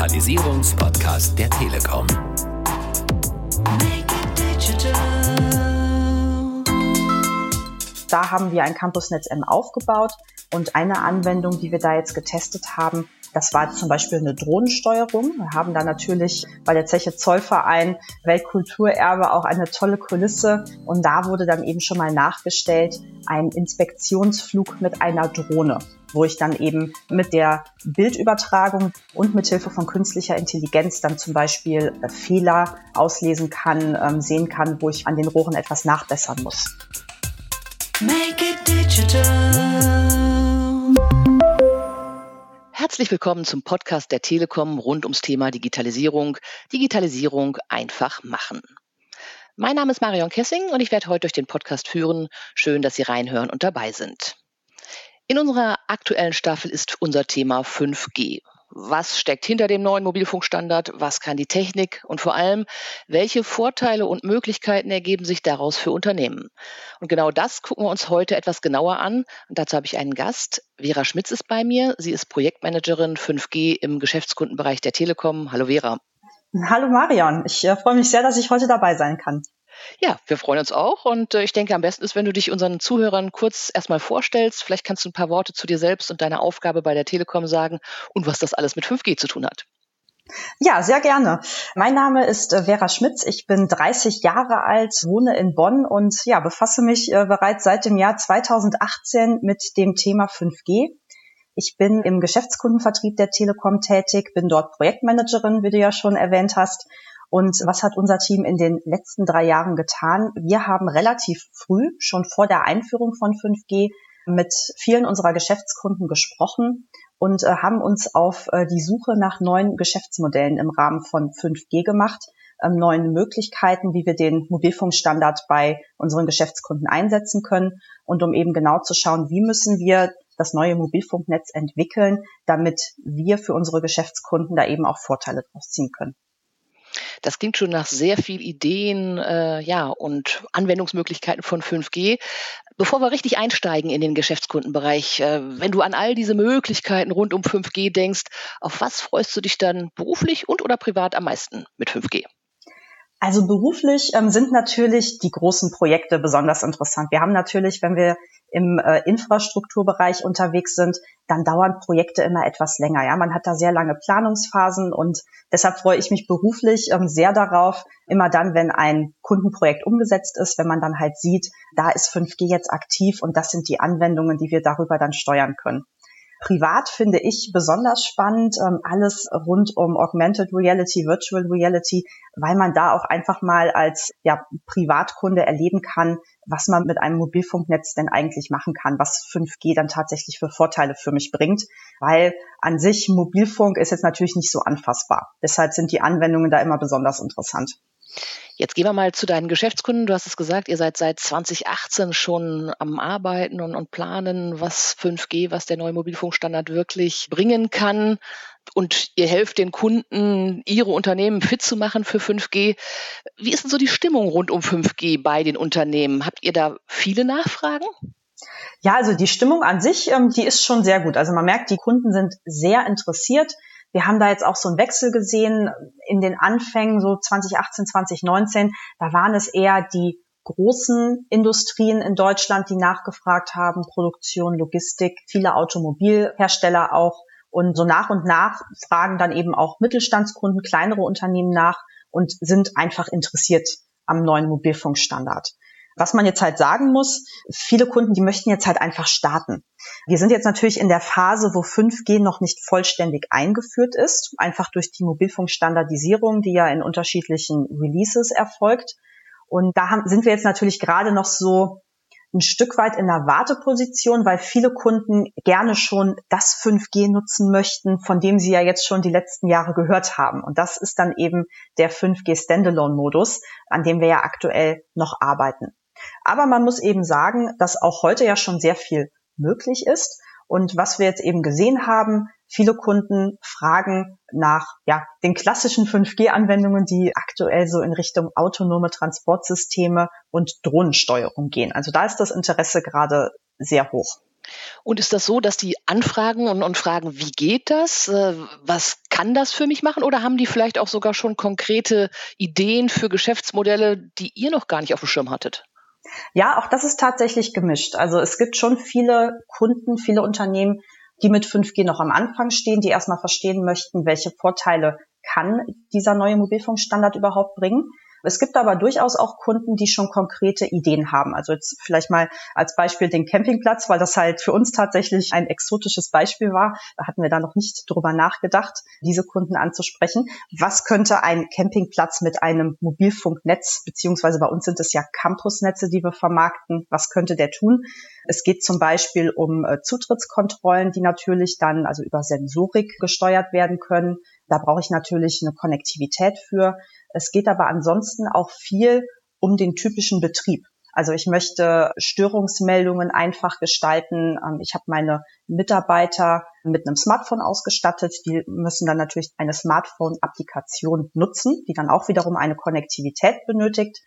Digitalisierungspodcast der Telekom. Da haben wir ein Campusnetz M aufgebaut und eine Anwendung, die wir da jetzt getestet haben, das war zum Beispiel eine Drohnensteuerung. Wir haben da natürlich bei der Zeche Zollverein Weltkulturerbe auch eine tolle Kulisse und da wurde dann eben schon mal nachgestellt ein Inspektionsflug mit einer Drohne wo ich dann eben mit der Bildübertragung und mit Hilfe von künstlicher Intelligenz dann zum Beispiel Fehler auslesen kann, ähm, sehen kann, wo ich an den Rohren etwas nachbessern muss. Make it digital. Herzlich willkommen zum Podcast der Telekom rund ums Thema Digitalisierung. Digitalisierung einfach machen. Mein Name ist Marion Kessing und ich werde heute durch den Podcast führen. Schön, dass Sie reinhören und dabei sind. In unserer aktuellen Staffel ist unser Thema 5G was steckt hinter dem neuen Mobilfunkstandard, was kann die Technik und vor allem, welche Vorteile und Möglichkeiten ergeben sich daraus für Unternehmen. Und genau das gucken wir uns heute etwas genauer an. Und dazu habe ich einen Gast. Vera Schmitz ist bei mir. Sie ist Projektmanagerin 5G im Geschäftskundenbereich der Telekom. Hallo Vera. Hallo Marion, ich äh, freue mich sehr, dass ich heute dabei sein kann. Ja, wir freuen uns auch und äh, ich denke, am besten ist, wenn du dich unseren Zuhörern kurz erstmal vorstellst. Vielleicht kannst du ein paar Worte zu dir selbst und deiner Aufgabe bei der Telekom sagen und was das alles mit 5G zu tun hat. Ja, sehr gerne. Mein Name ist äh, Vera Schmitz. Ich bin 30 Jahre alt, wohne in Bonn und ja, befasse mich äh, bereits seit dem Jahr 2018 mit dem Thema 5G. Ich bin im Geschäftskundenvertrieb der Telekom tätig, bin dort Projektmanagerin, wie du ja schon erwähnt hast und was hat unser Team in den letzten drei Jahren getan? Wir haben relativ früh, schon vor der Einführung von 5G, mit vielen unserer Geschäftskunden gesprochen und äh, haben uns auf äh, die Suche nach neuen Geschäftsmodellen im Rahmen von 5G gemacht, ähm, neuen Möglichkeiten, wie wir den Mobilfunkstandard bei unseren Geschäftskunden einsetzen können und um eben genau zu schauen, wie müssen wir das neue Mobilfunknetz entwickeln, damit wir für unsere Geschäftskunden da eben auch Vorteile draus ziehen können. Das klingt schon nach sehr viel Ideen äh, ja, und Anwendungsmöglichkeiten von 5G. Bevor wir richtig einsteigen in den Geschäftskundenbereich, äh, wenn du an all diese Möglichkeiten rund um 5G denkst, auf was freust du dich dann beruflich und oder privat am meisten mit 5G? Also beruflich ähm, sind natürlich die großen Projekte besonders interessant. Wir haben natürlich, wenn wir im äh, Infrastrukturbereich unterwegs sind, dann dauern Projekte immer etwas länger. Ja, man hat da sehr lange Planungsphasen und deshalb freue ich mich beruflich ähm, sehr darauf, immer dann, wenn ein Kundenprojekt umgesetzt ist, wenn man dann halt sieht, da ist 5G jetzt aktiv und das sind die Anwendungen, die wir darüber dann steuern können. Privat finde ich besonders spannend ähm, alles rund um Augmented Reality, Virtual Reality, weil man da auch einfach mal als ja, Privatkunde erleben kann, was man mit einem Mobilfunknetz denn eigentlich machen kann, was 5G dann tatsächlich für Vorteile für mich bringt, weil an sich Mobilfunk ist jetzt natürlich nicht so anfassbar. Deshalb sind die Anwendungen da immer besonders interessant. Jetzt gehen wir mal zu deinen Geschäftskunden. Du hast es gesagt, ihr seid seit 2018 schon am Arbeiten und, und planen, was 5G, was der neue Mobilfunkstandard wirklich bringen kann. Und ihr helft den Kunden, ihre Unternehmen fit zu machen für 5G. Wie ist denn so die Stimmung rund um 5G bei den Unternehmen? Habt ihr da viele Nachfragen? Ja, also die Stimmung an sich, ähm, die ist schon sehr gut. Also man merkt, die Kunden sind sehr interessiert. Wir haben da jetzt auch so einen Wechsel gesehen in den Anfängen, so 2018, 2019. Da waren es eher die großen Industrien in Deutschland, die nachgefragt haben, Produktion, Logistik, viele Automobilhersteller auch. Und so nach und nach fragen dann eben auch Mittelstandskunden, kleinere Unternehmen nach und sind einfach interessiert am neuen Mobilfunkstandard. Was man jetzt halt sagen muss, viele Kunden, die möchten jetzt halt einfach starten. Wir sind jetzt natürlich in der Phase, wo 5G noch nicht vollständig eingeführt ist, einfach durch die Mobilfunkstandardisierung, die ja in unterschiedlichen Releases erfolgt. Und da haben, sind wir jetzt natürlich gerade noch so ein Stück weit in der Warteposition, weil viele Kunden gerne schon das 5G nutzen möchten, von dem sie ja jetzt schon die letzten Jahre gehört haben. Und das ist dann eben der 5G Standalone-Modus, an dem wir ja aktuell noch arbeiten. Aber man muss eben sagen, dass auch heute ja schon sehr viel möglich ist. Und was wir jetzt eben gesehen haben, viele Kunden fragen nach ja, den klassischen 5G-Anwendungen, die aktuell so in Richtung autonome Transportsysteme und Drohnensteuerung gehen. Also da ist das Interesse gerade sehr hoch. Und ist das so, dass die anfragen und, und fragen, wie geht das? Äh, was kann das für mich machen? Oder haben die vielleicht auch sogar schon konkrete Ideen für Geschäftsmodelle, die ihr noch gar nicht auf dem Schirm hattet? Ja, auch das ist tatsächlich gemischt. Also es gibt schon viele Kunden, viele Unternehmen, die mit 5G noch am Anfang stehen, die erstmal verstehen möchten, welche Vorteile kann dieser neue Mobilfunkstandard überhaupt bringen. Es gibt aber durchaus auch Kunden, die schon konkrete Ideen haben. Also jetzt vielleicht mal als Beispiel den Campingplatz, weil das halt für uns tatsächlich ein exotisches Beispiel war. Da hatten wir da noch nicht drüber nachgedacht, diese Kunden anzusprechen. Was könnte ein Campingplatz mit einem Mobilfunknetz, beziehungsweise bei uns sind es ja Campusnetze, die wir vermarkten, was könnte der tun? Es geht zum Beispiel um äh, Zutrittskontrollen, die natürlich dann also über Sensorik gesteuert werden können. Da brauche ich natürlich eine Konnektivität für. Es geht aber ansonsten auch viel um den typischen Betrieb. Also ich möchte Störungsmeldungen einfach gestalten. Ähm, ich habe meine Mitarbeiter mit einem Smartphone ausgestattet. Die müssen dann natürlich eine Smartphone-Applikation nutzen, die dann auch wiederum eine Konnektivität benötigt.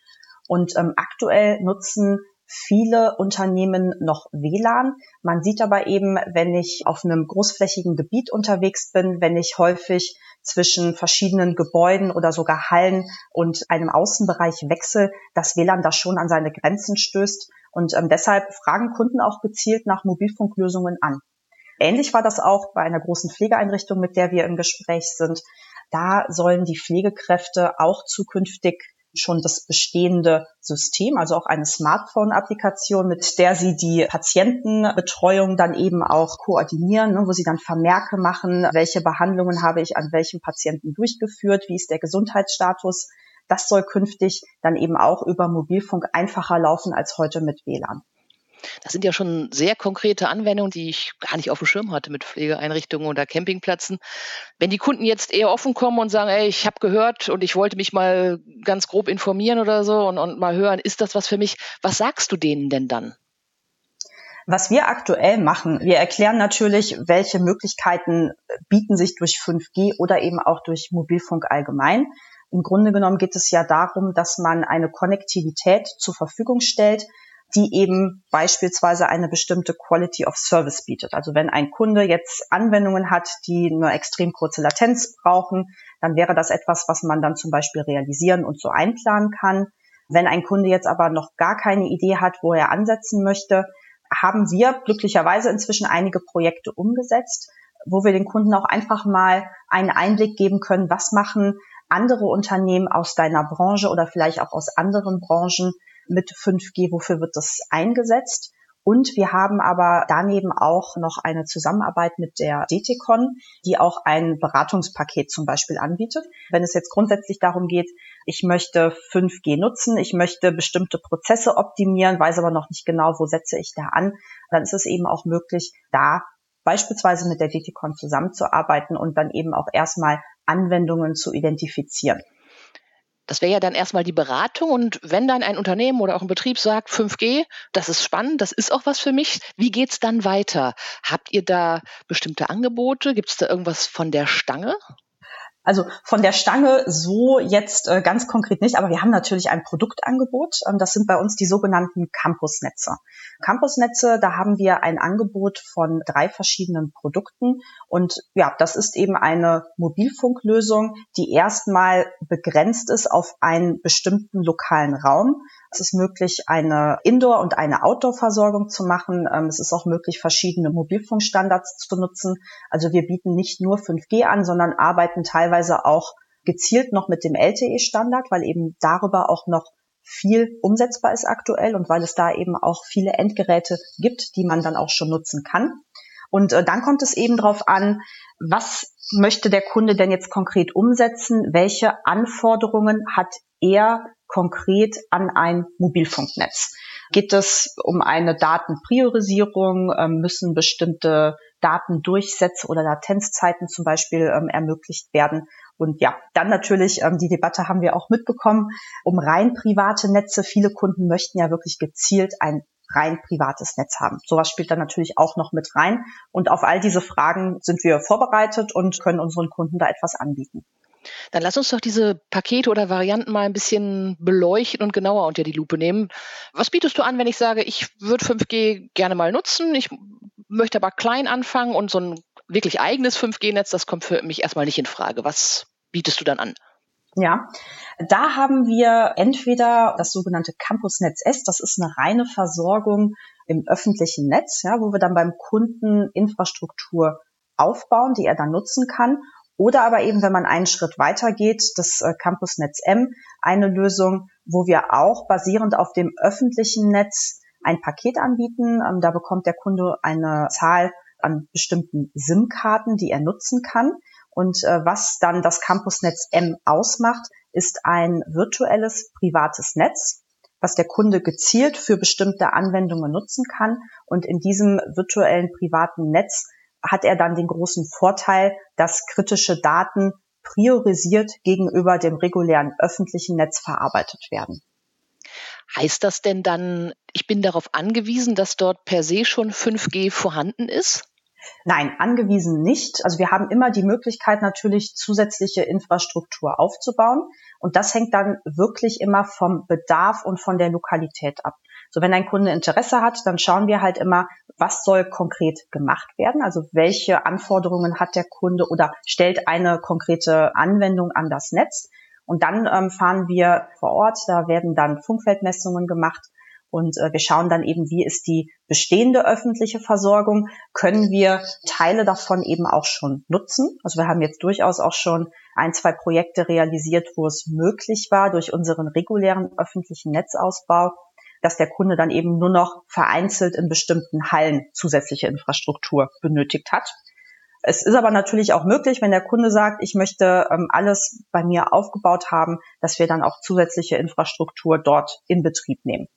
Und ähm, aktuell nutzen viele Unternehmen noch WLAN. Man sieht aber eben, wenn ich auf einem großflächigen Gebiet unterwegs bin, wenn ich häufig zwischen verschiedenen Gebäuden oder sogar Hallen und einem Außenbereich wechsel, dass WLAN da schon an seine Grenzen stößt. Und ähm, deshalb fragen Kunden auch gezielt nach Mobilfunklösungen an. Ähnlich war das auch bei einer großen Pflegeeinrichtung, mit der wir im Gespräch sind. Da sollen die Pflegekräfte auch zukünftig schon das bestehende System, also auch eine Smartphone-Applikation, mit der sie die Patientenbetreuung dann eben auch koordinieren, ne, wo sie dann Vermerke machen, welche Behandlungen habe ich an welchem Patienten durchgeführt, wie ist der Gesundheitsstatus. Das soll künftig dann eben auch über Mobilfunk einfacher laufen als heute mit WLAN. Das sind ja schon sehr konkrete Anwendungen, die ich gar nicht auf dem Schirm hatte mit Pflegeeinrichtungen oder Campingplätzen. Wenn die Kunden jetzt eher offen kommen und sagen, ey, ich habe gehört und ich wollte mich mal ganz grob informieren oder so und, und mal hören, ist das was für mich? Was sagst du denen denn dann? Was wir aktuell machen, wir erklären natürlich, welche Möglichkeiten bieten sich durch 5G oder eben auch durch Mobilfunk allgemein. Im Grunde genommen geht es ja darum, dass man eine Konnektivität zur Verfügung stellt, die eben beispielsweise eine bestimmte Quality of Service bietet. Also wenn ein Kunde jetzt Anwendungen hat, die eine extrem kurze Latenz brauchen, dann wäre das etwas, was man dann zum Beispiel realisieren und so einplanen kann. Wenn ein Kunde jetzt aber noch gar keine Idee hat, wo er ansetzen möchte, haben wir glücklicherweise inzwischen einige Projekte umgesetzt, wo wir den Kunden auch einfach mal einen Einblick geben können, was machen andere Unternehmen aus deiner Branche oder vielleicht auch aus anderen Branchen, mit 5G, wofür wird das eingesetzt. Und wir haben aber daneben auch noch eine Zusammenarbeit mit der DTCon, die auch ein Beratungspaket zum Beispiel anbietet. Wenn es jetzt grundsätzlich darum geht, ich möchte 5G nutzen, ich möchte bestimmte Prozesse optimieren, weiß aber noch nicht genau, wo setze ich da an, dann ist es eben auch möglich, da beispielsweise mit der DTCon zusammenzuarbeiten und dann eben auch erstmal Anwendungen zu identifizieren. Das wäre ja dann erstmal die Beratung. Und wenn dann ein Unternehmen oder auch ein Betrieb sagt, 5G, das ist spannend, das ist auch was für mich, wie geht's dann weiter? Habt ihr da bestimmte Angebote? Gibt es da irgendwas von der Stange? Also von der Stange so jetzt äh, ganz konkret nicht, aber wir haben natürlich ein Produktangebot. Ähm, das sind bei uns die sogenannten Campusnetze. Campusnetze, da haben wir ein Angebot von drei verschiedenen Produkten. Und ja, das ist eben eine Mobilfunklösung, die erstmal begrenzt ist auf einen bestimmten lokalen Raum. Es ist möglich, eine Indoor- und eine Outdoor-Versorgung zu machen. Ähm, es ist auch möglich, verschiedene Mobilfunkstandards zu nutzen. Also wir bieten nicht nur 5G an, sondern arbeiten teilweise auch gezielt noch mit dem LTE-Standard, weil eben darüber auch noch viel umsetzbar ist aktuell und weil es da eben auch viele Endgeräte gibt, die man dann auch schon nutzen kann. Und äh, dann kommt es eben darauf an, was möchte der Kunde denn jetzt konkret umsetzen? Welche Anforderungen hat er konkret an ein Mobilfunknetz? Geht es um eine Datenpriorisierung? Ähm, müssen bestimmte Datendurchsätze oder Latenzzeiten zum Beispiel ähm, ermöglicht werden? Und ja, dann natürlich, ähm, die Debatte haben wir auch mitbekommen, um rein private Netze. Viele Kunden möchten ja wirklich gezielt ein rein privates Netz haben. Sowas spielt dann natürlich auch noch mit rein. Und auf all diese Fragen sind wir vorbereitet und können unseren Kunden da etwas anbieten. Dann lass uns doch diese Pakete oder Varianten mal ein bisschen beleuchten und genauer unter die Lupe nehmen. Was bietest du an, wenn ich sage, ich würde 5G gerne mal nutzen? Ich möchte aber klein anfangen und so ein wirklich eigenes 5G-Netz, das kommt für mich erstmal nicht in Frage. Was bietest du dann an? Ja, da haben wir entweder das sogenannte Campusnetz S, das ist eine reine Versorgung im öffentlichen Netz, ja, wo wir dann beim Kunden Infrastruktur aufbauen, die er dann nutzen kann. Oder aber eben, wenn man einen Schritt weiter geht, das äh, Campusnetz M, eine Lösung, wo wir auch basierend auf dem öffentlichen Netz ein Paket anbieten. Ähm, da bekommt der Kunde eine Zahl an bestimmten SIM-Karten, die er nutzen kann. Und äh, was dann das Campusnetz M ausmacht, ist ein virtuelles privates Netz, was der Kunde gezielt für bestimmte Anwendungen nutzen kann. Und in diesem virtuellen privaten Netz hat er dann den großen Vorteil, dass kritische Daten priorisiert gegenüber dem regulären öffentlichen Netz verarbeitet werden. Heißt das denn dann, ich bin darauf angewiesen, dass dort per se schon 5G vorhanden ist? Nein, angewiesen nicht. Also wir haben immer die Möglichkeit natürlich zusätzliche Infrastruktur aufzubauen. Und das hängt dann wirklich immer vom Bedarf und von der Lokalität ab. So, wenn ein Kunde Interesse hat, dann schauen wir halt immer, was soll konkret gemacht werden? Also welche Anforderungen hat der Kunde oder stellt eine konkrete Anwendung an das Netz? Und dann ähm, fahren wir vor Ort, da werden dann Funkfeldmessungen gemacht und äh, wir schauen dann eben, wie ist die bestehende öffentliche Versorgung, können wir Teile davon eben auch schon nutzen. Also wir haben jetzt durchaus auch schon ein, zwei Projekte realisiert, wo es möglich war, durch unseren regulären öffentlichen Netzausbau, dass der Kunde dann eben nur noch vereinzelt in bestimmten Hallen zusätzliche Infrastruktur benötigt hat. Es ist aber natürlich auch möglich, wenn der Kunde sagt, ich möchte ähm, alles bei mir aufgebaut haben, dass wir dann auch zusätzliche Infrastruktur dort in Betrieb nehmen.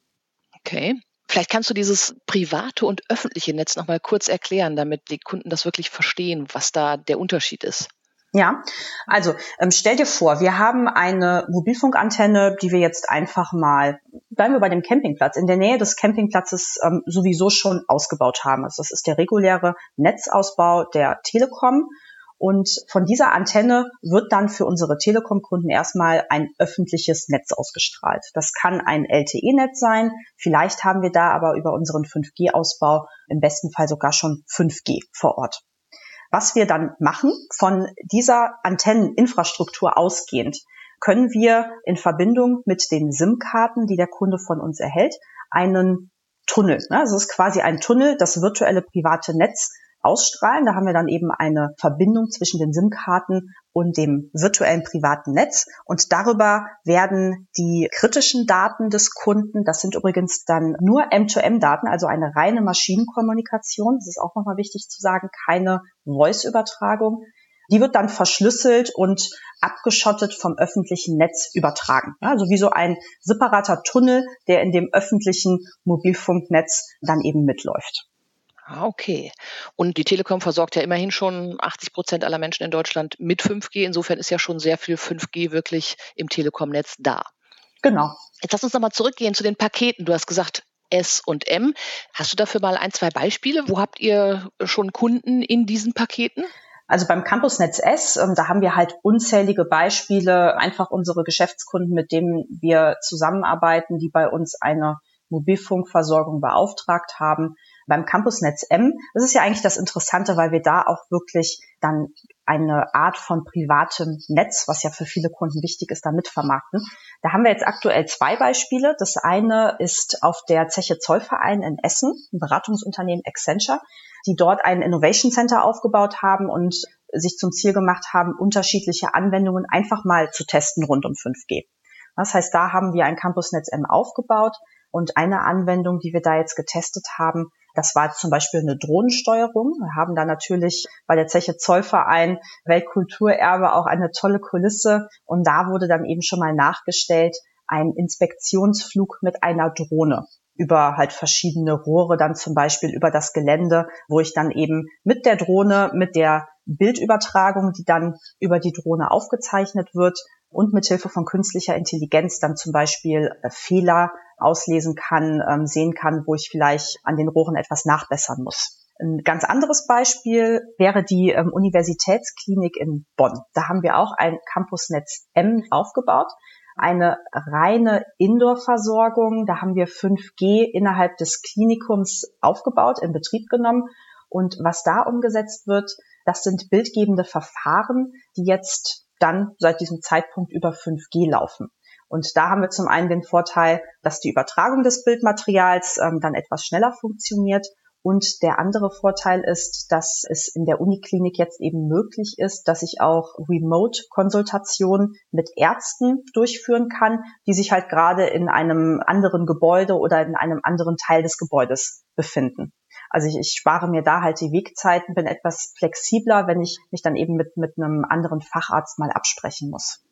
Okay. Vielleicht kannst du dieses private und öffentliche Netz noch mal kurz erklären, damit die Kunden das wirklich verstehen, was da der Unterschied ist. Ja, also ähm, stell dir vor, wir haben eine Mobilfunkantenne, die wir jetzt einfach mal, bleiben wir bei dem Campingplatz, in der Nähe des Campingplatzes ähm, sowieso schon ausgebaut haben. Also das ist der reguläre Netzausbau der Telekom. Und von dieser Antenne wird dann für unsere Telekom-Kunden erstmal ein öffentliches Netz ausgestrahlt. Das kann ein LTE-Netz sein. Vielleicht haben wir da aber über unseren 5G-Ausbau im besten Fall sogar schon 5G vor Ort. Was wir dann machen, von dieser Antenneninfrastruktur ausgehend, können wir in Verbindung mit den SIM-Karten, die der Kunde von uns erhält, einen Tunnel. Ne? Also es ist quasi ein Tunnel, das virtuelle private Netz ausstrahlen. Da haben wir dann eben eine Verbindung zwischen den SIM-Karten und dem virtuellen privaten Netz. Und darüber werden die kritischen Daten des Kunden, das sind übrigens dann nur M2M-Daten, also eine reine Maschinenkommunikation. Das ist auch nochmal wichtig zu sagen, keine Voice-Übertragung. Die wird dann verschlüsselt und abgeschottet vom öffentlichen Netz übertragen. Also wie so ein separater Tunnel, der in dem öffentlichen Mobilfunknetz dann eben mitläuft. Ah, okay. Und die Telekom versorgt ja immerhin schon 80 Prozent aller Menschen in Deutschland mit 5G. Insofern ist ja schon sehr viel 5G wirklich im Telekom-Netz da. Genau. Jetzt lass uns nochmal zurückgehen zu den Paketen. Du hast gesagt, S und M. Hast du dafür mal ein, zwei Beispiele? Wo habt ihr schon Kunden in diesen Paketen? Also beim Campusnetz S, ähm, da haben wir halt unzählige Beispiele, einfach unsere Geschäftskunden, mit denen wir zusammenarbeiten, die bei uns eine Mobilfunkversorgung beauftragt haben beim Campusnetz M, das ist ja eigentlich das Interessante, weil wir da auch wirklich dann eine Art von privatem Netz, was ja für viele Kunden wichtig ist, da mitvermarkten. Da haben wir jetzt aktuell zwei Beispiele. Das eine ist auf der Zeche Zollverein in Essen, ein Beratungsunternehmen Accenture, die dort ein Innovation Center aufgebaut haben und sich zum Ziel gemacht haben, unterschiedliche Anwendungen einfach mal zu testen rund um 5G. Das heißt, da haben wir ein Campusnetz M aufgebaut und eine Anwendung, die wir da jetzt getestet haben, das war zum Beispiel eine Drohnensteuerung. Wir haben da natürlich bei der Zeche Zollverein Weltkulturerbe auch eine tolle Kulisse. Und da wurde dann eben schon mal nachgestellt, ein Inspektionsflug mit einer Drohne über halt verschiedene Rohre dann zum Beispiel über das Gelände, wo ich dann eben mit der Drohne, mit der Bildübertragung, die dann über die Drohne aufgezeichnet wird und mit Hilfe von künstlicher Intelligenz dann zum Beispiel äh, Fehler auslesen kann, ähm, sehen kann, wo ich vielleicht an den Rohren etwas nachbessern muss. Ein ganz anderes Beispiel wäre die ähm, Universitätsklinik in Bonn. Da haben wir auch ein Campusnetz M aufgebaut, eine reine Indoor-Versorgung. Da haben wir 5G innerhalb des Klinikums aufgebaut, in Betrieb genommen Und was da umgesetzt wird, das sind bildgebende Verfahren, die jetzt dann seit diesem Zeitpunkt über 5G laufen. Und da haben wir zum einen den Vorteil, dass die Übertragung des Bildmaterials ähm, dann etwas schneller funktioniert. Und der andere Vorteil ist, dass es in der Uniklinik jetzt eben möglich ist, dass ich auch Remote-Konsultationen mit Ärzten durchführen kann, die sich halt gerade in einem anderen Gebäude oder in einem anderen Teil des Gebäudes befinden. Also ich, ich spare mir da halt die Wegzeiten, bin etwas flexibler, wenn ich mich dann eben mit, mit einem anderen Facharzt mal absprechen muss.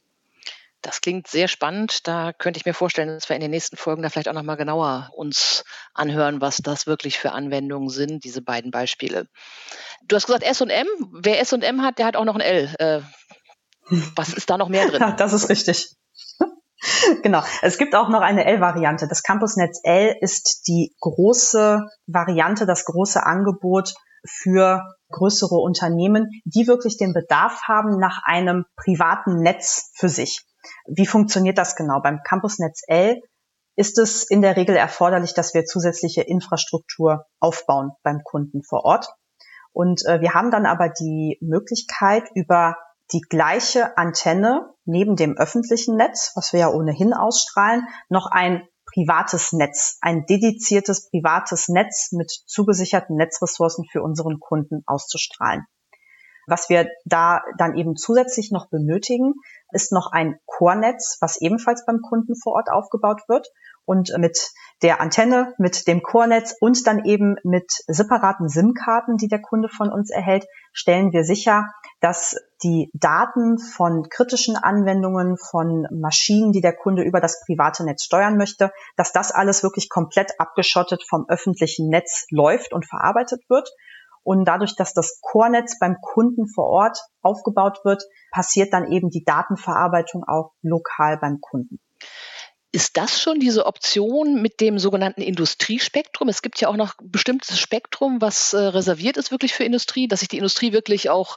Das klingt sehr spannend. Da könnte ich mir vorstellen, dass wir in den nächsten Folgen da vielleicht auch nochmal genauer uns anhören, was das wirklich für Anwendungen sind, diese beiden Beispiele. Du hast gesagt S&M. Wer S&M hat, der hat auch noch ein L. Äh, was ist da noch mehr drin? Das ist richtig. genau. Es gibt auch noch eine L-Variante. Das Campusnetz L ist die große Variante, das große Angebot für größere Unternehmen, die wirklich den Bedarf haben nach einem privaten Netz für sich. Wie funktioniert das genau? Beim Campusnetz L ist es in der Regel erforderlich, dass wir zusätzliche Infrastruktur aufbauen beim Kunden vor Ort. Und äh, wir haben dann aber die Möglichkeit, über die gleiche Antenne neben dem öffentlichen Netz, was wir ja ohnehin ausstrahlen, noch ein privates Netz, ein dediziertes privates Netz mit zugesicherten Netzressourcen für unseren Kunden auszustrahlen. Was wir da dann eben zusätzlich noch benötigen, ist noch ein Core-Netz, was ebenfalls beim Kunden vor Ort aufgebaut wird und mit der Antenne, mit dem Core-Netz und dann eben mit separaten SIM-Karten, die der Kunde von uns erhält, stellen wir sicher, dass die Daten von kritischen Anwendungen, von Maschinen, die der Kunde über das private Netz steuern möchte, dass das alles wirklich komplett abgeschottet vom öffentlichen Netz läuft und verarbeitet wird und dadurch, dass das Core-Netz beim Kunden vor Ort aufgebaut wird, passiert dann eben die Datenverarbeitung auch lokal beim Kunden. Ist das schon diese Option mit dem sogenannten Industriespektrum? Es gibt ja auch noch bestimmtes Spektrum, was äh, reserviert ist wirklich für Industrie, dass sich die Industrie wirklich auch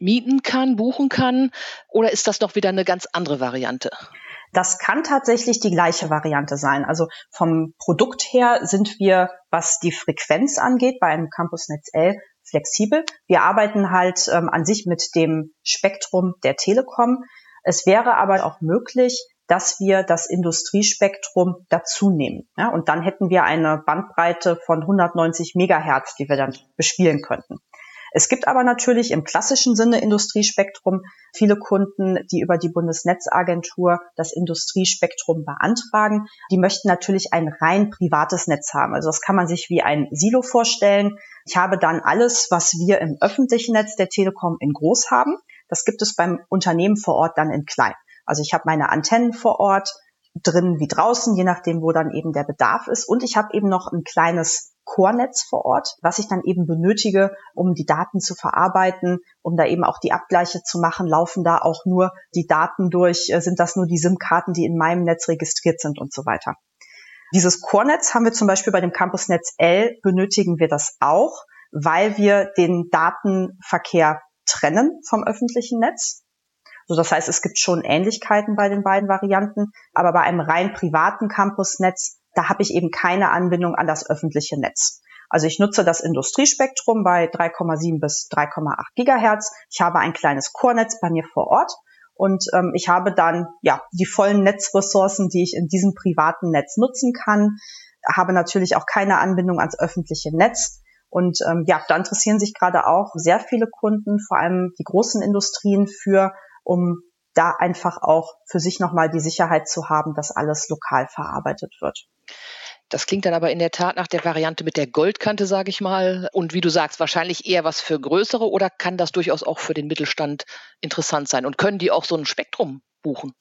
mieten kann, buchen kann. Oder ist das noch wieder eine ganz andere Variante? Das kann tatsächlich die gleiche Variante sein. Also vom Produkt her sind wir, was die Frequenz angeht, bei einem Campusnetz L flexibel. Wir arbeiten halt ähm, an sich mit dem Spektrum der Telekom. Es wäre aber auch möglich, dass wir das Industriespektrum dazu nehmen. Ja, und dann hätten wir eine Bandbreite von 190 Megahertz, die wir dann bespielen könnten. Es gibt aber natürlich im klassischen Sinne Industriespektrum viele Kunden, die über die Bundesnetzagentur das Industriespektrum beantragen. Die möchten natürlich ein rein privates Netz haben. Also das kann man sich wie ein Silo vorstellen. Ich habe dann alles, was wir im öffentlichen Netz der Telekom in groß haben. Das gibt es beim Unternehmen vor Ort dann in klein. Also ich habe meine Antennen vor Ort, drin wie draußen, je nachdem, wo dann eben der Bedarf ist. Und ich habe eben noch ein kleines Core-Netz vor Ort, was ich dann eben benötige, um die Daten zu verarbeiten, um da eben auch die Abgleiche zu machen. Laufen da auch nur die Daten durch? Äh, sind das nur die SIM-Karten, die in meinem Netz registriert sind und so weiter? Dieses Core-Netz haben wir zum Beispiel bei dem Campusnetz L benötigen wir das auch, weil wir den Datenverkehr trennen vom öffentlichen Netz. So, das heißt, es gibt schon Ähnlichkeiten bei den beiden Varianten, aber bei einem rein privaten Campusnetz da habe ich eben keine Anbindung an das öffentliche Netz. Also ich nutze das Industriespektrum bei 3,7 bis 3,8 Gigahertz. Ich habe ein kleines Core-Netz bei mir vor Ort und ähm, ich habe dann ja die vollen Netzressourcen, die ich in diesem privaten Netz nutzen kann. Habe natürlich auch keine Anbindung ans öffentliche Netz. Und ähm, ja, da interessieren sich gerade auch sehr viele Kunden, vor allem die großen Industrien, für, um da einfach auch für sich nochmal die Sicherheit zu haben, dass alles lokal verarbeitet wird. Das klingt dann aber in der Tat nach der Variante mit der Goldkante, sage ich mal. Und wie du sagst, wahrscheinlich eher was für größere oder kann das durchaus auch für den Mittelstand interessant sein? Und können die auch so ein Spektrum buchen?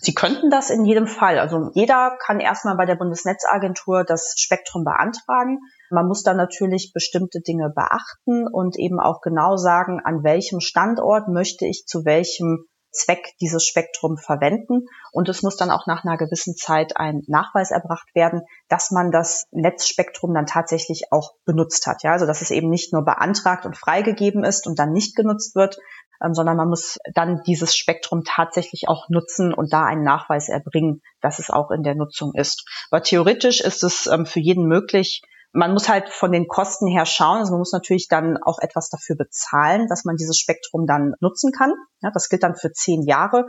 Sie könnten das in jedem Fall. Also jeder kann erstmal bei der Bundesnetzagentur das Spektrum beantragen. Man muss dann natürlich bestimmte Dinge beachten und eben auch genau sagen, an welchem Standort möchte ich zu welchem Zweck dieses Spektrum verwenden. Und es muss dann auch nach einer gewissen Zeit ein Nachweis erbracht werden, dass man das Netzspektrum dann tatsächlich auch benutzt hat. Ja, also dass es eben nicht nur beantragt und freigegeben ist und dann nicht genutzt wird, ähm, sondern man muss dann dieses Spektrum tatsächlich auch nutzen und da einen Nachweis erbringen, dass es auch in der Nutzung ist. Aber theoretisch ist es ähm, für jeden möglich, Man muss halt von den Kosten her schauen. Also man muss natürlich dann auch etwas dafür bezahlen, dass man dieses Spektrum dann nutzen kann. Ja, das gilt dann für zehn Jahre.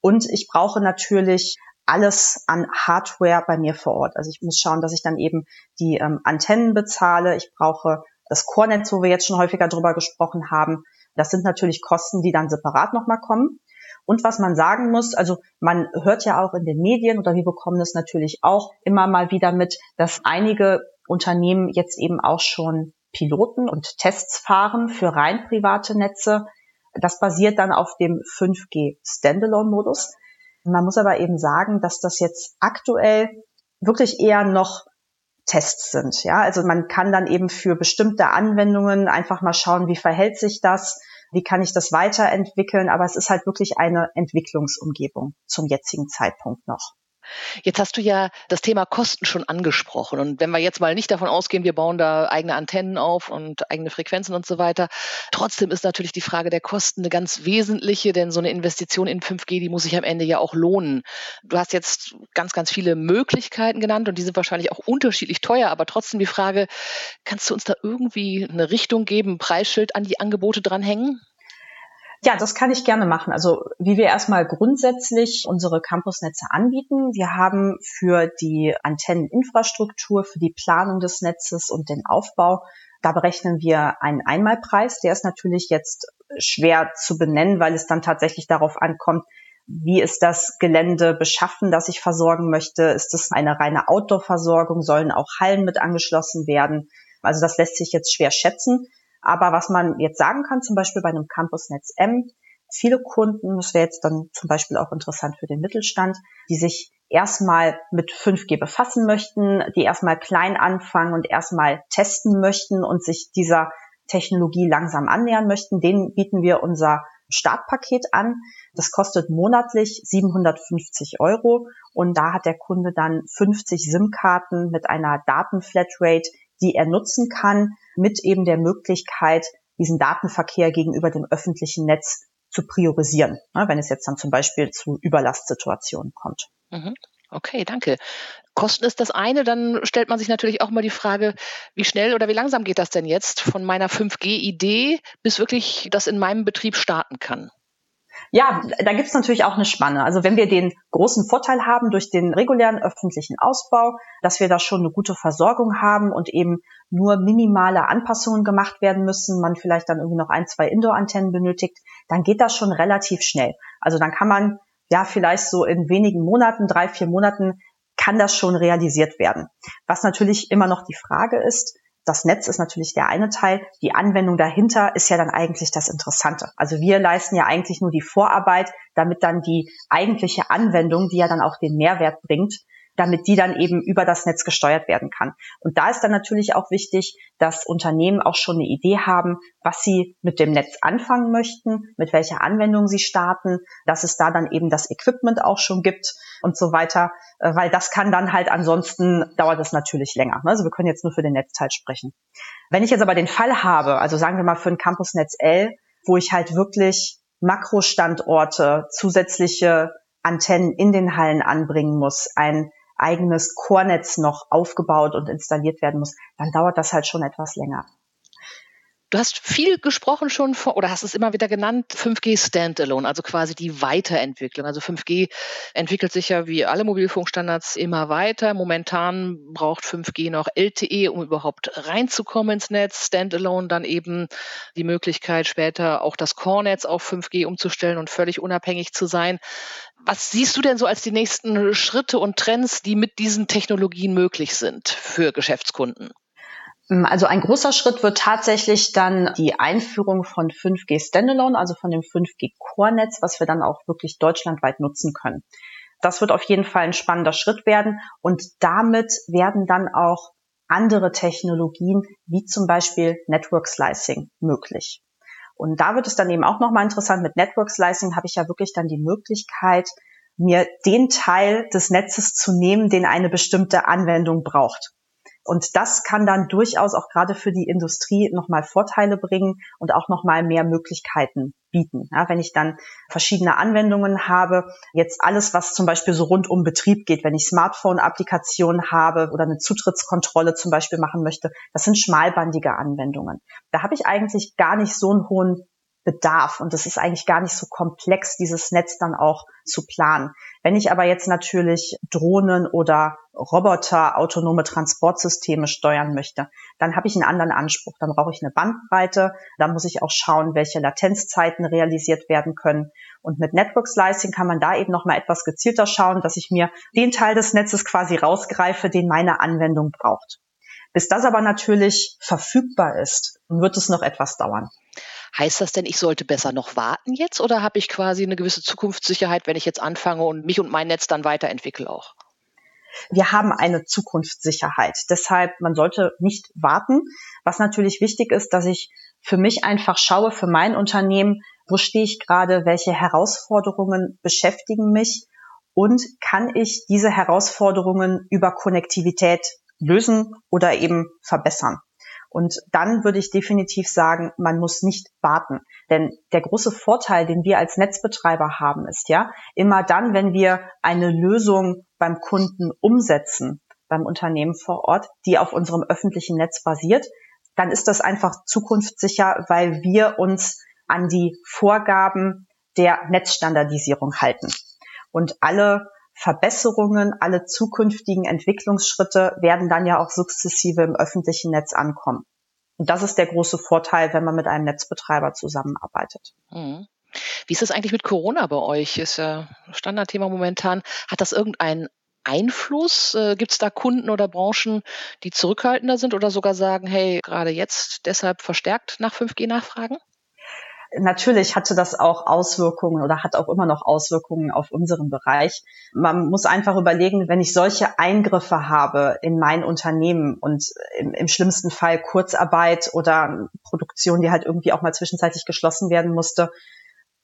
Und ich brauche natürlich alles an Hardware bei mir vor Ort. Also ich muss schauen, dass ich dann eben die ähm, Antennen bezahle. Ich brauche das Core-Netz, wo wir jetzt schon häufiger drüber gesprochen haben. Das sind natürlich Kosten, die dann separat nochmal kommen. Und was man sagen muss, also man hört ja auch in den Medien oder wir bekommen es natürlich auch immer mal wieder mit, dass einige Unternehmen jetzt eben auch schon Piloten und Tests fahren für rein private Netze. Das basiert dann auf dem 5G Standalone-Modus. Man muss aber eben sagen, dass das jetzt aktuell wirklich eher noch Tests sind. Ja, also man kann dann eben für bestimmte Anwendungen einfach mal schauen, wie verhält sich das, wie kann ich das weiterentwickeln. Aber es ist halt wirklich eine Entwicklungsumgebung zum jetzigen Zeitpunkt noch. Jetzt hast du ja das Thema Kosten schon angesprochen. Und wenn wir jetzt mal nicht davon ausgehen, wir bauen da eigene Antennen auf und eigene Frequenzen und so weiter, trotzdem ist natürlich die Frage der Kosten eine ganz wesentliche, denn so eine Investition in 5G, die muss sich am Ende ja auch lohnen. Du hast jetzt ganz, ganz viele Möglichkeiten genannt und die sind wahrscheinlich auch unterschiedlich teuer, aber trotzdem die Frage, kannst du uns da irgendwie eine Richtung geben, ein Preisschild an die Angebote dranhängen? Ja, das kann ich gerne machen. Also wie wir erstmal grundsätzlich unsere Campusnetze anbieten. Wir haben für die Antenneninfrastruktur, für die Planung des Netzes und den Aufbau, da berechnen wir einen Einmalpreis. Der ist natürlich jetzt schwer zu benennen, weil es dann tatsächlich darauf ankommt, wie ist das Gelände beschaffen, das ich versorgen möchte? Ist es eine reine Outdoor-Versorgung? Sollen auch Hallen mit angeschlossen werden? Also das lässt sich jetzt schwer schätzen. Aber was man jetzt sagen kann, zum Beispiel bei einem Campusnetz M, viele Kunden, das wäre jetzt dann zum Beispiel auch interessant für den Mittelstand, die sich erstmal mit 5G befassen möchten, die erstmal klein anfangen und erstmal testen möchten und sich dieser Technologie langsam annähern möchten, denen bieten wir unser Startpaket an. Das kostet monatlich 750 Euro und da hat der Kunde dann 50 SIM-Karten mit einer Datenflatrate, die er nutzen kann, mit eben der Möglichkeit, diesen Datenverkehr gegenüber dem öffentlichen Netz zu priorisieren, ne, wenn es jetzt dann zum Beispiel zu Überlastsituationen kommt. Mhm. Okay, danke. Kosten ist das eine, dann stellt man sich natürlich auch mal die Frage, wie schnell oder wie langsam geht das denn jetzt von meiner 5G-Idee bis wirklich das in meinem Betrieb starten kann? Ja, da gibt es natürlich auch eine Spanne. Also wenn wir den großen Vorteil haben durch den regulären öffentlichen Ausbau, dass wir da schon eine gute Versorgung haben und eben nur minimale Anpassungen gemacht werden müssen, man vielleicht dann irgendwie noch ein, zwei Indoor-Antennen benötigt, dann geht das schon relativ schnell. Also dann kann man ja vielleicht so in wenigen Monaten, drei, vier Monaten, kann das schon realisiert werden. Was natürlich immer noch die Frage ist, das Netz ist natürlich der eine Teil. Die Anwendung dahinter ist ja dann eigentlich das Interessante. Also wir leisten ja eigentlich nur die Vorarbeit, damit dann die eigentliche Anwendung, die ja dann auch den Mehrwert bringt, damit die dann eben über das Netz gesteuert werden kann. Und da ist dann natürlich auch wichtig, dass Unternehmen auch schon eine Idee haben, was sie mit dem Netz anfangen möchten, mit welcher Anwendung sie starten, dass es da dann eben das Equipment auch schon gibt und so weiter, äh, weil das kann dann halt ansonsten dauert es natürlich länger. Ne? Also wir können jetzt nur für den Netzteil sprechen. Wenn ich jetzt aber den Fall habe, also sagen wir mal für ein Campusnetz L, wo ich halt wirklich Makrostandorte, zusätzliche Antennen in den Hallen anbringen muss, ein eigenes Core-Netz noch aufgebaut und installiert werden muss, dann dauert das halt schon etwas länger. Du hast viel gesprochen schon vor, oder hast es immer wieder genannt, 5G Standalone, also quasi die Weiterentwicklung. Also 5G entwickelt sich ja wie alle Mobilfunkstandards immer weiter. Momentan braucht 5G noch LTE, um überhaupt reinzukommen ins Netz. Standalone dann eben die Möglichkeit, später auch das Core-Netz auf 5G umzustellen und völlig unabhängig zu sein. Was siehst du denn so als die nächsten Schritte und Trends, die mit diesen Technologien möglich sind für Geschäftskunden? Ähm, also ein großer Schritt wird tatsächlich dann die Einführung von 5G Standalone, also von dem 5G Core-Netz, was wir dann auch wirklich deutschlandweit nutzen können. Das wird auf jeden Fall ein spannender Schritt werden und damit werden dann auch andere Technologien wie zum Beispiel Network Slicing möglich. Und da wird es dann eben auch nochmal interessant. Mit Network Slicing habe ich ja wirklich dann die Möglichkeit, mir den Teil des Netzes zu nehmen, den eine bestimmte Anwendung braucht. Und das kann dann durchaus auch gerade für die Industrie nochmal Vorteile bringen und auch nochmal mehr Möglichkeiten bieten. Ja, wenn ich dann verschiedene Anwendungen habe, jetzt alles, was zum Beispiel so rund um Betrieb geht, wenn ich Smartphone-Applikationen habe oder eine Zutrittskontrolle zum Beispiel machen möchte, das sind schmalbandige Anwendungen. Da habe ich eigentlich gar nicht so einen hohen Bedarf. Und es ist eigentlich gar nicht so komplex, dieses Netz dann auch zu planen. Wenn ich aber jetzt natürlich Drohnen oder Roboter, autonome Transportsysteme steuern möchte, dann habe ich einen anderen Anspruch. Dann brauche ich eine Bandbreite. Da muss ich auch schauen, welche Latenzzeiten realisiert werden können. Und mit Network Slicing kann man da eben noch mal etwas gezielter schauen, dass ich mir den Teil des Netzes quasi rausgreife, den meine Anwendung braucht. Bis das aber natürlich verfügbar ist, wird es noch etwas dauern. Heißt das denn, ich sollte besser noch warten jetzt oder habe ich quasi eine gewisse Zukunftssicherheit, wenn ich jetzt anfange und mich und mein Netz dann weiterentwickle auch? Wir haben eine Zukunftssicherheit. Deshalb, man sollte nicht warten. Was natürlich wichtig ist, dass ich für mich einfach schaue, für mein Unternehmen, wo stehe ich gerade, welche Herausforderungen beschäftigen mich und kann ich diese Herausforderungen über Konnektivität lösen oder eben verbessern. Und dann würde ich definitiv sagen, man muss nicht warten. Denn der große Vorteil, den wir als Netzbetreiber haben, ist ja, immer dann, wenn wir eine Lösung beim Kunden umsetzen, beim Unternehmen vor Ort, die auf unserem öffentlichen Netz basiert, dann ist das einfach zukunftssicher, weil wir uns an die Vorgaben der Netzstandardisierung halten. Und alle Verbesserungen, alle zukünftigen Entwicklungsschritte werden dann ja auch sukzessive im öffentlichen Netz ankommen. Und das ist der große Vorteil, wenn man mit einem Netzbetreiber zusammenarbeitet. Mhm. Wie ist das eigentlich mit Corona bei euch? Ist ja Standardthema momentan. Hat das irgendeinen Einfluss? Äh, Gibt es da Kunden oder Branchen, die zurückhaltender sind oder sogar sagen, hey, gerade jetzt deshalb verstärkt nach 5G nachfragen? Natürlich hatte das auch Auswirkungen oder hat auch immer noch Auswirkungen auf unseren Bereich. Man muss einfach überlegen, wenn ich solche Eingriffe habe in mein Unternehmen und im, im schlimmsten Fall Kurzarbeit oder Produktion, die halt irgendwie auch mal zwischenzeitlich geschlossen werden musste,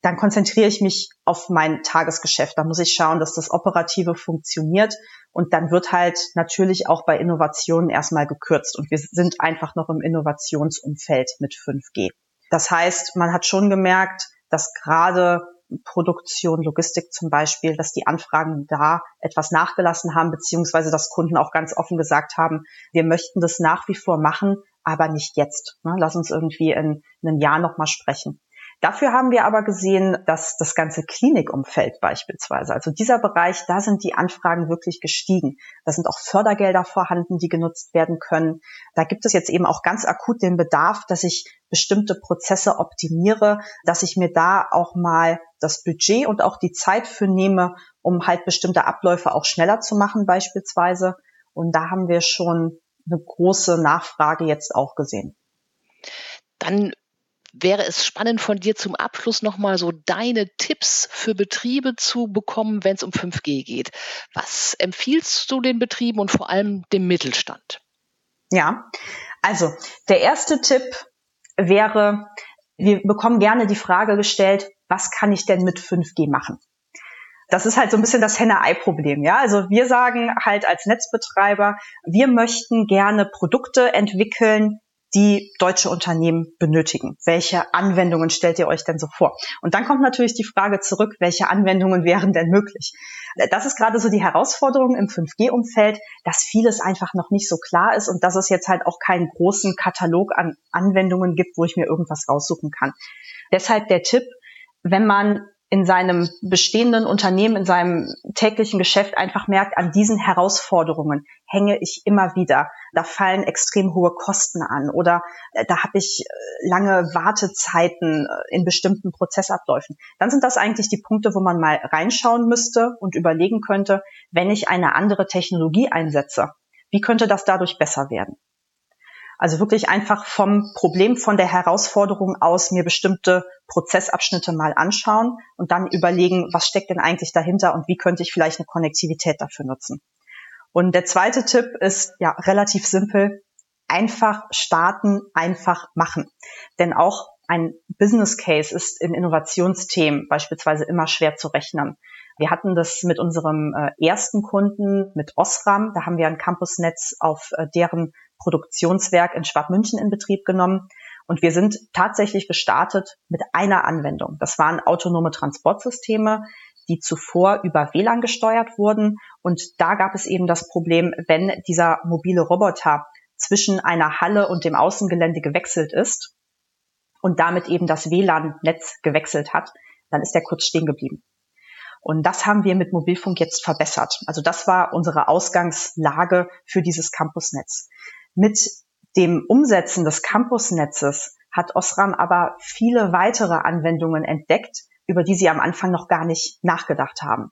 dann konzentriere ich mich auf mein Tagesgeschäft. Da muss ich schauen, dass das Operative funktioniert. Und dann wird halt natürlich auch bei Innovationen erstmal gekürzt. Und wir sind einfach noch im Innovationsumfeld mit 5G. Das heißt, man hat schon gemerkt, dass gerade Produktion, Logistik zum Beispiel, dass die Anfragen da etwas nachgelassen haben, beziehungsweise dass Kunden auch ganz offen gesagt haben, wir möchten das nach wie vor machen, aber nicht jetzt. Ne? Lass uns irgendwie in, in einem Jahr nochmal sprechen. Dafür haben wir aber gesehen, dass das ganze Klinikumfeld beispielsweise, also dieser Bereich, da sind die Anfragen wirklich gestiegen. Da sind auch Fördergelder vorhanden, die genutzt werden können. Da gibt es jetzt eben auch ganz akut den Bedarf, dass ich bestimmte Prozesse optimiere, dass ich mir da auch mal das Budget und auch die Zeit für nehme, um halt bestimmte Abläufe auch schneller zu machen beispielsweise. Und da haben wir schon eine große Nachfrage jetzt auch gesehen. Dann wäre es spannend von dir zum Abschluss nochmal so deine Tipps für Betriebe zu bekommen, wenn es um 5G geht. Was empfiehlst du den Betrieben und vor allem dem Mittelstand? Ja, also der erste Tipp wäre, wir bekommen gerne die Frage gestellt, was kann ich denn mit 5G machen? Das ist halt so ein bisschen das Henne-Ei-Problem, ja. Also wir sagen halt als Netzbetreiber, wir möchten gerne Produkte entwickeln, die deutsche Unternehmen benötigen. Welche Anwendungen stellt ihr euch denn so vor? Und dann kommt natürlich die Frage zurück, welche Anwendungen wären denn möglich? Das ist gerade so die Herausforderung im 5G-Umfeld, dass vieles einfach noch nicht so klar ist und dass es jetzt halt auch keinen großen Katalog an Anwendungen gibt, wo ich mir irgendwas raussuchen kann. Deshalb der Tipp, wenn man in seinem bestehenden Unternehmen, in seinem täglichen Geschäft einfach merkt, an diesen Herausforderungen hänge ich immer wieder. Da fallen extrem hohe Kosten an oder äh, da habe ich äh, lange Wartezeiten äh, in bestimmten Prozessabläufen. Dann sind das eigentlich die Punkte, wo man mal reinschauen müsste und überlegen könnte, wenn ich eine andere Technologie einsetze, wie könnte das dadurch besser werden? Also wirklich einfach vom Problem, von der Herausforderung aus mir bestimmte Prozessabschnitte mal anschauen und dann überlegen, was steckt denn eigentlich dahinter und wie könnte ich vielleicht eine Konnektivität dafür nutzen. Und der zweite Tipp ist ja relativ simpel. Einfach starten, einfach machen. Denn auch ein Business Case ist in Innovationsthemen beispielsweise immer schwer zu rechnen. Wir hatten das mit unserem äh, ersten Kunden, mit Osram. Da haben wir ein Campusnetz auf äh, deren Produktionswerk in Schwabmünchen in Betrieb genommen. Und wir sind tatsächlich gestartet mit einer Anwendung. Das waren autonome Transportsysteme, die zuvor über WLAN gesteuert wurden. Und da gab es eben das Problem, wenn dieser mobile Roboter zwischen einer Halle und dem Außengelände gewechselt ist und damit eben das WLAN-Netz gewechselt hat, dann ist er kurz stehen geblieben. Und das haben wir mit Mobilfunk jetzt verbessert. Also das war unsere Ausgangslage für dieses Campusnetz. Mit dem Umsetzen des Campusnetzes hat Osram aber viele weitere Anwendungen entdeckt, über die sie am Anfang noch gar nicht nachgedacht haben.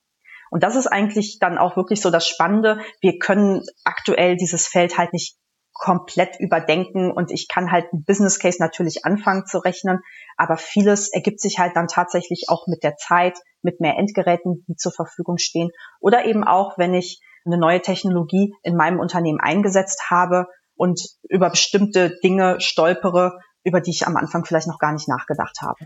Und das ist eigentlich dann auch wirklich so das Spannende. Wir können aktuell dieses Feld halt nicht komplett überdenken und ich kann halt ein Business Case natürlich anfangen zu rechnen, aber vieles ergibt sich halt dann tatsächlich auch mit der Zeit, mit mehr Endgeräten, die zur Verfügung stehen oder eben auch, wenn ich eine neue Technologie in meinem Unternehmen eingesetzt habe und über bestimmte Dinge stolpere, über die ich am Anfang vielleicht noch gar nicht nachgedacht habe.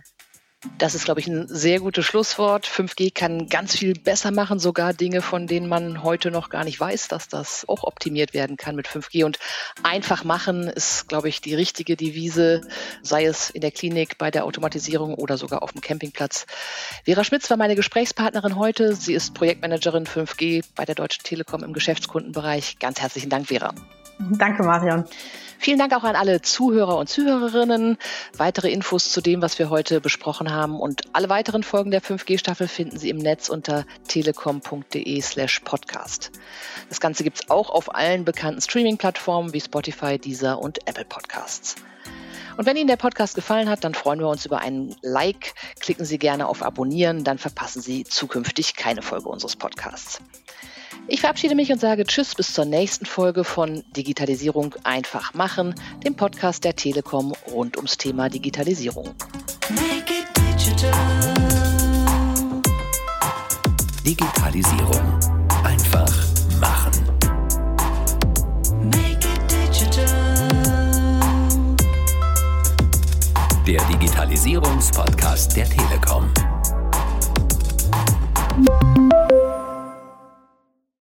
Das ist, glaube ich, ein sehr gutes Schlusswort. 5G kann ganz viel besser machen, sogar Dinge, von denen man heute noch gar nicht weiß, dass das auch optimiert werden kann mit 5G. Und einfach machen ist, glaube ich, die richtige Devise, sei es in der Klinik, bei der Automatisierung oder sogar auf dem Campingplatz. Vera Schmitz war meine Gesprächspartnerin heute. Sie ist Projektmanagerin 5G bei der Deutschen Telekom im Geschäftskundenbereich. Ganz herzlichen Dank, Vera. Danke, Marion. Vielen Dank auch an alle Zuhörer und Zuhörerinnen. Weitere Infos zu dem, was wir heute besprochen haben und alle weiteren Folgen der 5G-Staffel finden Sie im Netz unter telekom.de slash podcast. Das Ganze gibt es auch auf allen bekannten Streaming-Plattformen wie Spotify, Deezer und Apple Podcasts. Und wenn Ihnen der Podcast gefallen hat, dann freuen wir uns über einen Like. Klicken Sie gerne auf Abonnieren, dann verpassen Sie zukünftig keine Folge unseres Podcasts. Ich verabschiede mich und sage Tschüss bis zur nächsten Folge von Digitalisierung einfach machen, dem Podcast der Telekom rund ums Thema Digitalisierung. Digitalisierung einfach machen. Der Digitalisierungspodcast der Telekom.